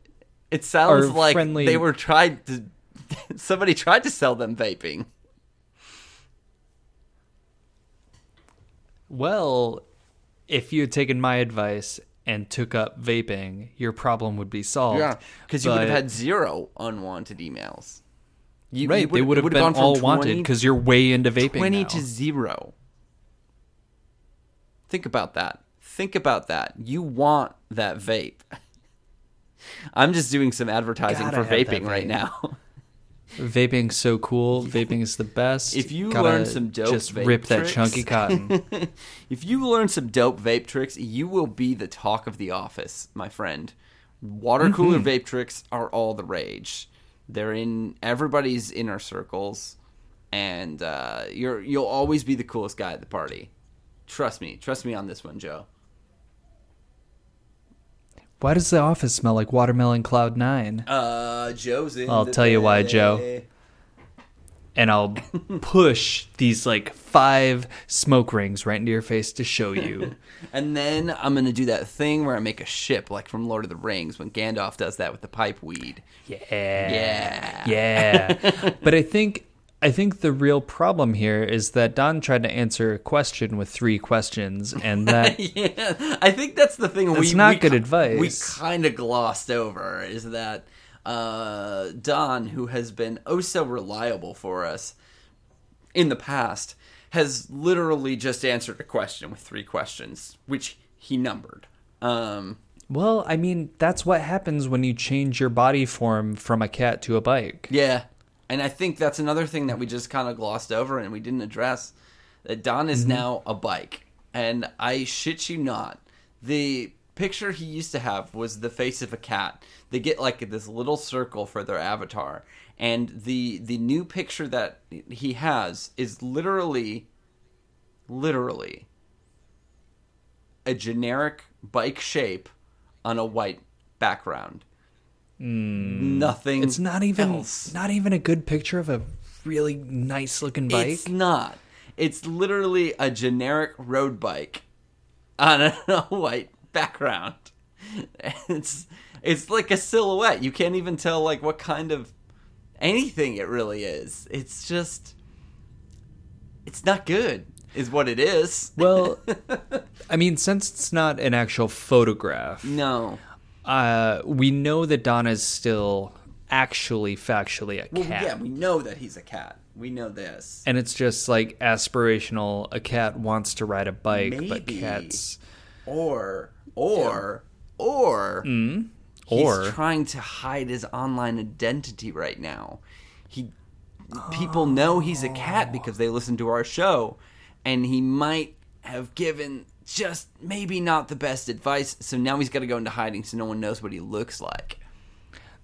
It sounds like friendly- they were tried to. Somebody tried to sell them vaping. Well, if you had taken my advice and took up vaping, your problem would be solved. Yeah, because you would have had zero unwanted emails. You, right. you they would have been gone all 20 wanted because you're way into vaping. 20 now. to 0. Think about that. Think about that. You want that vape. I'm just doing some advertising Gotta for vaping right now. Vaping's so cool. Vaping is the best. If you Gotta learn some dope just vape rip that tricks- chunky cotton. if you learn some dope vape tricks, you will be the talk of the office, my friend. Water cooler Mm-hmm. vape tricks are all the rage. They're in everybody's inner circles, and uh, you're you'll always be the coolest guy at the party. Trust me, trust me on this one, Joe. Why does the office smell like watermelon cloud nine? Uh, Joe's in. I'll tell you why, Joe. And I'll push these like five smoke rings right into your face to show you. And then I'm gonna do that thing where I make a ship, like from Lord of the Rings, when Gandalf does that with the pipe weed. Yeah. Yeah. Yeah. but I think I think the real problem here is that Don tried to answer a question with three questions and that yeah, I think that's the thing. That's we, not we good advice. We kind of glossed over is that uh, Don, who has been oh so reliable for us in the past, has literally just answered a question with three questions, which he numbered. Um, Well, I mean, that's what happens when you change your body form from a cat to a bike. yeah, and I think that's another thing that we just kind of glossed over and we didn't address. That Don is mm-hmm. now a bike, and I shit you not, the picture he used to have was the face of a cat. They get like this little circle for their avatar, and the the new picture that he has is literally, literally, a generic bike shape on a white background. Mm. Nothing. It's not even else. not even a good picture of a really nice looking bike. It's not. It's literally a generic road bike on a, a white background. It's it's like a silhouette. You can't even tell like what kind of anything it really is. It's just it's not good is what it is. well, I mean, since it's not an actual photograph, No. Uh, we know that Donna's still actually factually a cat. Well, yeah, we know that he's a cat. We know this. and it's just like aspirational. A cat wants to ride a bike, but cats Or or or Mm. he's or trying to hide his online identity right now. He people know he's a cat because they listen to our show and he might have given just maybe not the best advice. So now he's got to go into hiding so no one knows what he looks like.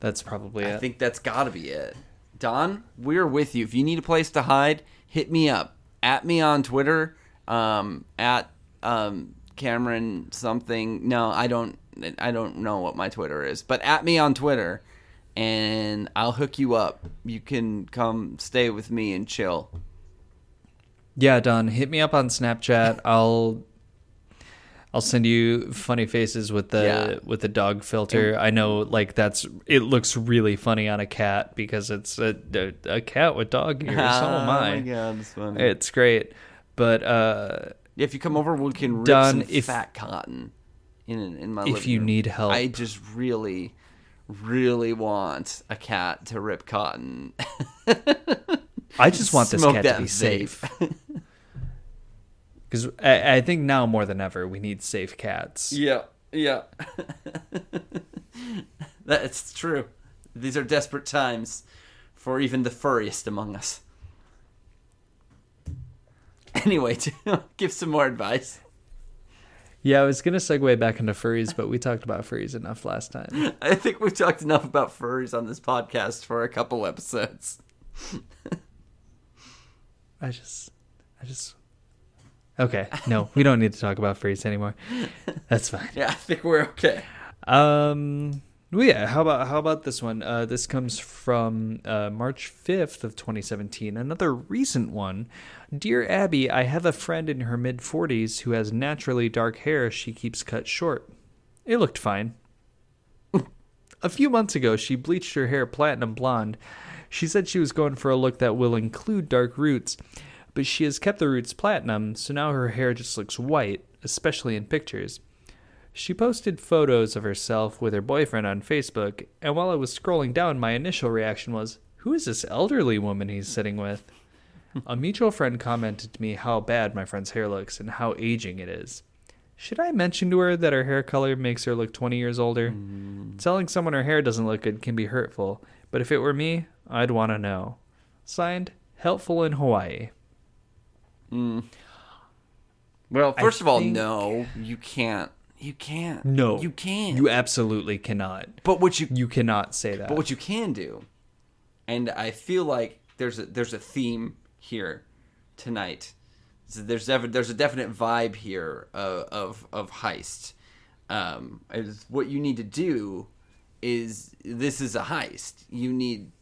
That's probably it. I think that's got to be it. Don, we're with you. If you need a place to hide, hit me up. At me on Twitter. Um, at um, Cameron something. No, I don't. I don't know what my Twitter is, but at me on Twitter, and I'll hook you up. You can come stay with me and chill. Yeah, Don, hit me up on Snapchat. I'll I'll send you funny faces with the Yeah. with the dog filter. I know like that's it looks really funny on a cat because it's a a, a cat with dog ears. so am I. Oh my god, that's funny. It's great. But uh if you come over, we can rip Don, some if- fat cotton in in my. If you room. need help. I just really, really want a cat to rip cotton. I just want this Smoke cat to be vape. safe. Because I, I think now more than ever we need safe cats. Yeah, yeah. That's true. These are desperate times for even the furriest among us. Anyway, to give some more advice. Yeah, I was gonna segue back into furries, but we talked about furries enough last time. I think we've talked enough about furries on this podcast for a couple episodes. I just, I just. Okay, no, we don't need to talk about furries anymore. That's fine. Yeah, I think we're okay. Um, well, yeah. How about how about this one? Uh, this comes from uh, March fifth of twenty seventeen. Another recent one. Dear Abby, I have a friend in her mid forties who has naturally dark hair. She keeps cut short. It looked fine. a few months ago, she bleached her hair platinum blonde. She said she was going for a look that will include dark roots, but she has kept the roots platinum, so now her hair just looks white, especially in pictures. She posted photos of herself with her boyfriend on Facebook, and while I was scrolling down, my initial reaction was, Who is this elderly woman he's sitting with? A mutual friend commented to me how bad my friend's hair looks and how aging it is. Should I mention to her that her hair color makes her look 20 years older? Mm. Telling someone her hair doesn't look good can be hurtful, but if it were me, I'd want to know. Signed, Helpful in Hawaii. Well, I first of all, think- no, you can't. You can't. No. you can't. You absolutely cannot. but what you You cannot say that. But what you can do, and I feel like there's a there's a theme here tonight. So there's ev- there's a definite vibe here of of, of heist. Um, is what you need to do is this is a heist. You need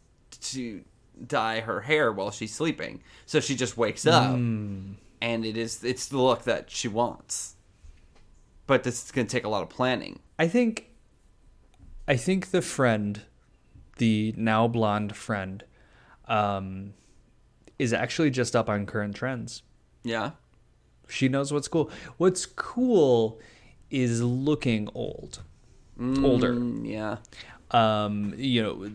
to dye her hair while she's sleeping, so she just wakes up, and it is it's the look that she wants. But this is going to take a lot of planning. I think I think the friend, the now blonde friend, um, is actually just up on current trends. Yeah. She knows what's cool. What's cool is looking old. Older. Mm, yeah. Um, you know,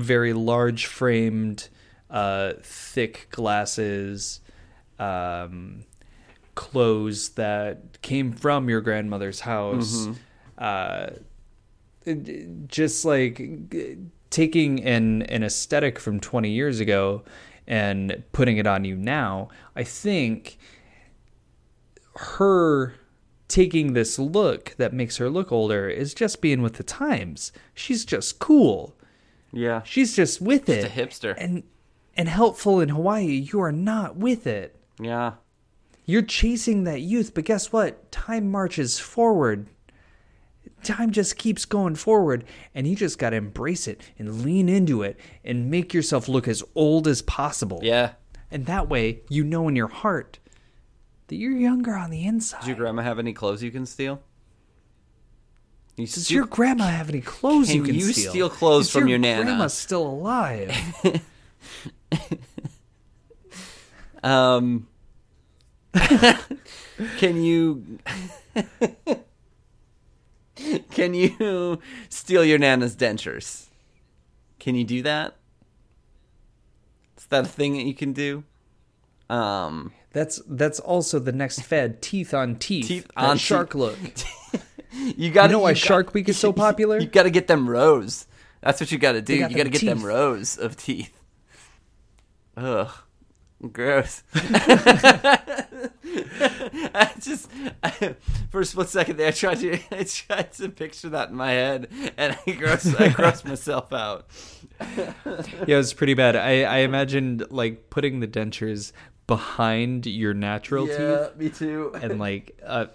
very large framed, uh, thick glasses, um, clothes that came from your grandmother's house. Uh, just like taking an an aesthetic from 20 years ago and putting it on you now i think her taking this look that makes her look older is just being with the times she's just cool Yeah. she's just with Just it a hipster. and and helpful in hawaii you are not with it Yeah. you're chasing that youth, but guess what? Time marches forward. Time just keeps going forward, and you just got to embrace it and lean into it and make yourself look as old as possible. Yeah. And that way, you know in your heart that you're younger on the inside. Does your grandma have any clothes you can steal? You Does steal- your grandma have any clothes Can you can you steal? steal clothes Is from your nana? grandma's still alive. um Can you Can you steal your nana's dentures? Can you do that? Is that a thing that you can do? Um that's that's also the next fed. teeth on teeth. Teeth on shark teeth. look. you got to know why Shark Week is so popular? You got to get them rows. That's what you got to do. got You got to get them rows of teeth. Ugh. Gross. I just I, for a split second there, I tried to I tried to picture that in my head, and I gross I grossed myself out. Yeah, it was pretty bad. I, I imagined like putting the dentures behind your natural teeth me too. and like uh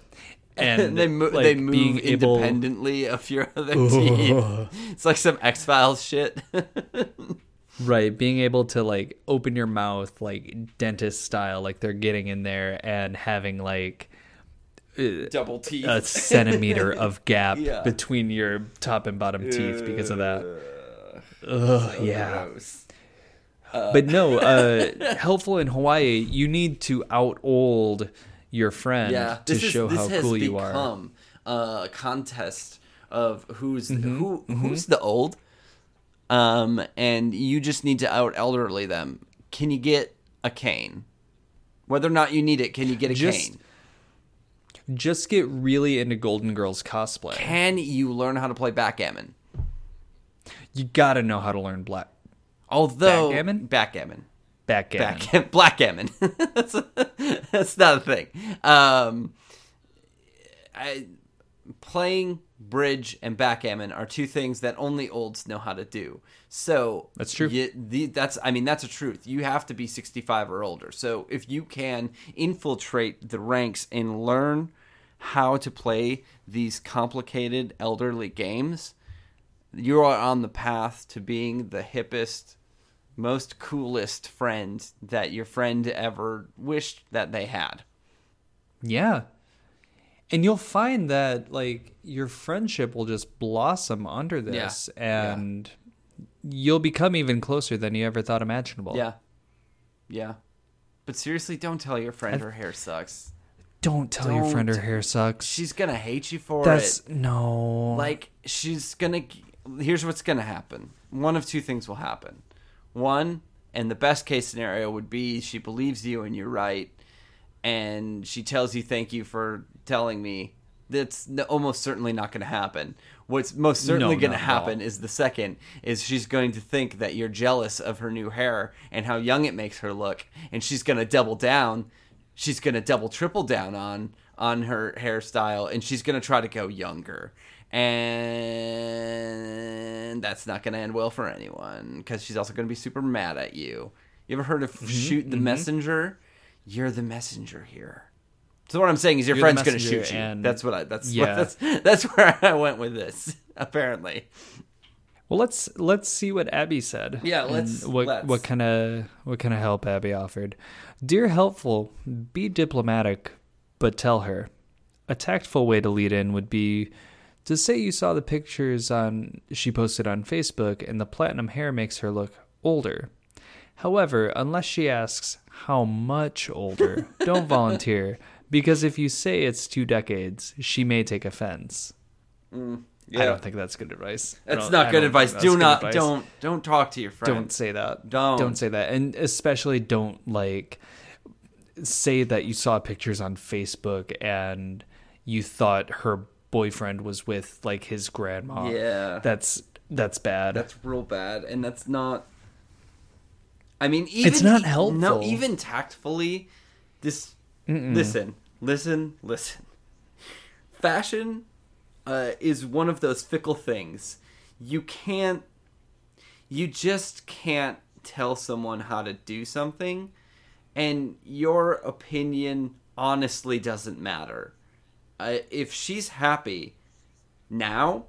and they mo- like, they move being able independently of your other teeth. It's like some X Files shit. right being able to like open your mouth like dentist style like they're getting in there and having like uh, Double teeth. a centimeter of gap Yeah. between your top and bottom teeth because of that Ugh, yeah Gross. But no uh helpful in hawaii you need to out old your friend yeah, to is- show how cool you are become A contest of who's Mm-hmm, who who's the old, um, and you just need to out elderly them. Can you get a cane? Whether or not you need it, can you get a Just- cane? just get really into golden girls cosplay Can you learn how to play backgammon? you gotta know how to learn black Although Backgammon? backgammon, backgammon back blackgammon. that's that's not a thing. Um, I, playing bridge and backgammon are two things that only olds know how to do. So That's true. You, the, that's I mean that's a truth. You have to be 65 or older. So if you can infiltrate the ranks and learn how to play these complicated elderly games, you are on the path to being the hippest, most coolest friend that your friend ever wished that they had. Yeah. And you'll find that like your friendship will just blossom under this Yeah. and you'll become even closer than you ever thought imaginable. Yeah. Yeah. But seriously, don't tell your friend her hair sucks. Don't tell your friend her hair sucks. She's gonna hate you for That's it. no. Like she's gonna. Here's what's gonna happen. One of two things will happen. One, and the best case scenario would be she believes you and you're right, and she tells you thank you for telling me. That's almost certainly not going to happen. What's most certainly No, going to not at all. happen is the second is she's going to think that you're jealous of her new hair and how young it makes her look, and she's going to double down. She's going to double triple down on on her hairstyle, and she's going to try to go younger. And that's not going to end well for anyone because she's also going to be super mad at you. You ever heard of Mm-hmm, shoot the messenger? You're the messenger here. So what I'm saying is your You're friend's going to shoot you. and- That's what I. That's Yeah. what, that's that's where I went with this. Apparently, well, let's let's see what Abby said. Yeah, let's- What let's. what kind of what kind of help Abby offered? Dear helpful, be diplomatic, but tell her. A tactful way to lead in would be to say you saw the pictures on she posted on Facebook and the platinum hair makes her look older. However, unless she asks how much older, don't volunteer because if you say it's two decades, she may take offense. Mm, I don't think that's good advice. That's don't- good advice. Do that's not advice. don't don't talk to your friend. don't say that. Don't. don't say that, and especially don't like say that you saw pictures on Facebook and you thought her boyfriend was with like his grandma. Yeah. that's that's bad. That's real bad, and that's not. I mean, even It's not helpful. No, even tactfully, this. Listen, listen, listen. Fashion uh, is one of those fickle things. You can't. You just can't tell someone how to do something, and your opinion honestly doesn't matter. Uh, if she's happy now,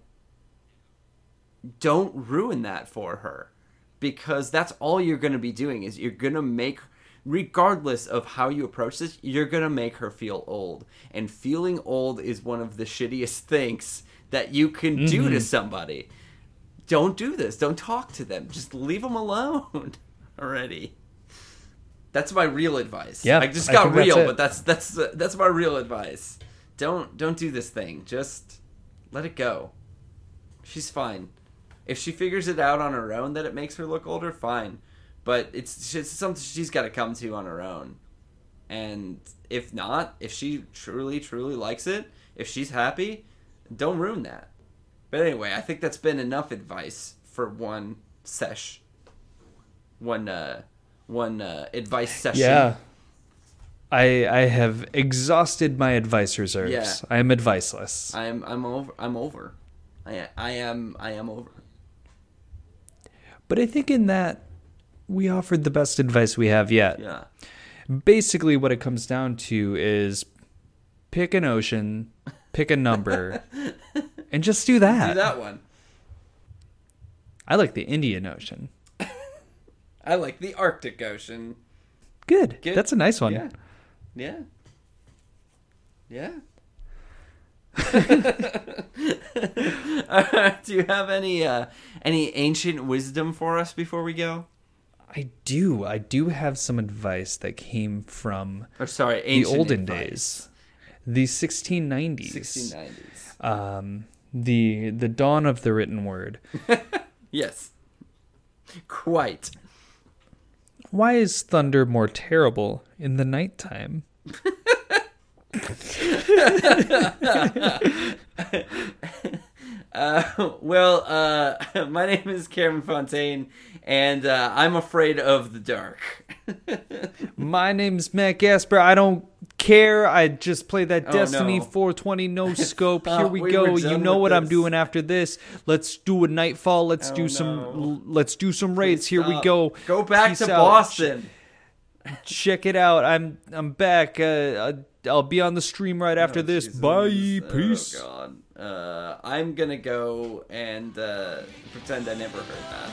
don't ruin that for her. Because that's all you're going to be doing is you're going to make regardless of how you approach this you're going to make her feel old. And feeling old is one of the shittiest things that you can do to somebody. Don't do this. Don't talk to them. Just leave them alone already. That's my real advice. Yeah, i just got that's real it. but that's that's that's my real advice don't don't do this thing just let it go she's fine if she figures it out on her own that it makes her look older, fine. But it's, it's something she's got to come to on her own. And if not, if she truly, truly likes it, if she's happy, don't ruin that. But anyway, I think that's been enough advice for one sesh. One uh one uh, advice session. Yeah. I I have exhausted my advice reserves. Yeah. I am adviceless. I'm I'm over. I'm over. I I am I am over. But I think in that we offered the best advice we have yet. Yeah. Basically what it comes down to is pick an ocean, pick a number, and just do that. Do that one. I like the Indian Ocean. I like the Arctic Ocean. Good. Good. That's a nice one. Yeah. Yeah. Yeah. Uh, do you have any uh, any ancient wisdom for us before we go? I do. I do have some advice that came from Or sorry, the olden advice. days. The 1690s. 1690s. Um the the dawn of the written word. Yes. Quite. Why is thunder more terrible in the nighttime? Uh, well, uh, my name is Cameron Fontaine, and uh, I'm afraid of the dark. My name's Matt Gasper. I don't care. I just play that Oh, Destiny no. 420 no scope. Here we, we go. You know what I'm doing after this. Let's do a nightfall. Let's Oh, do some no. let's do some raids. Here we go. Go back Peace to out. Boston. Check it out. I'm I'm back. Uh, I'll be on the stream right after Oh, this. Jesus. Bye. Oh, Peace. God. Uh, I'm gonna go and uh, pretend I never heard that.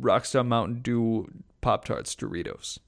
Rockstar Mountain Dew Pop Tarts Doritos.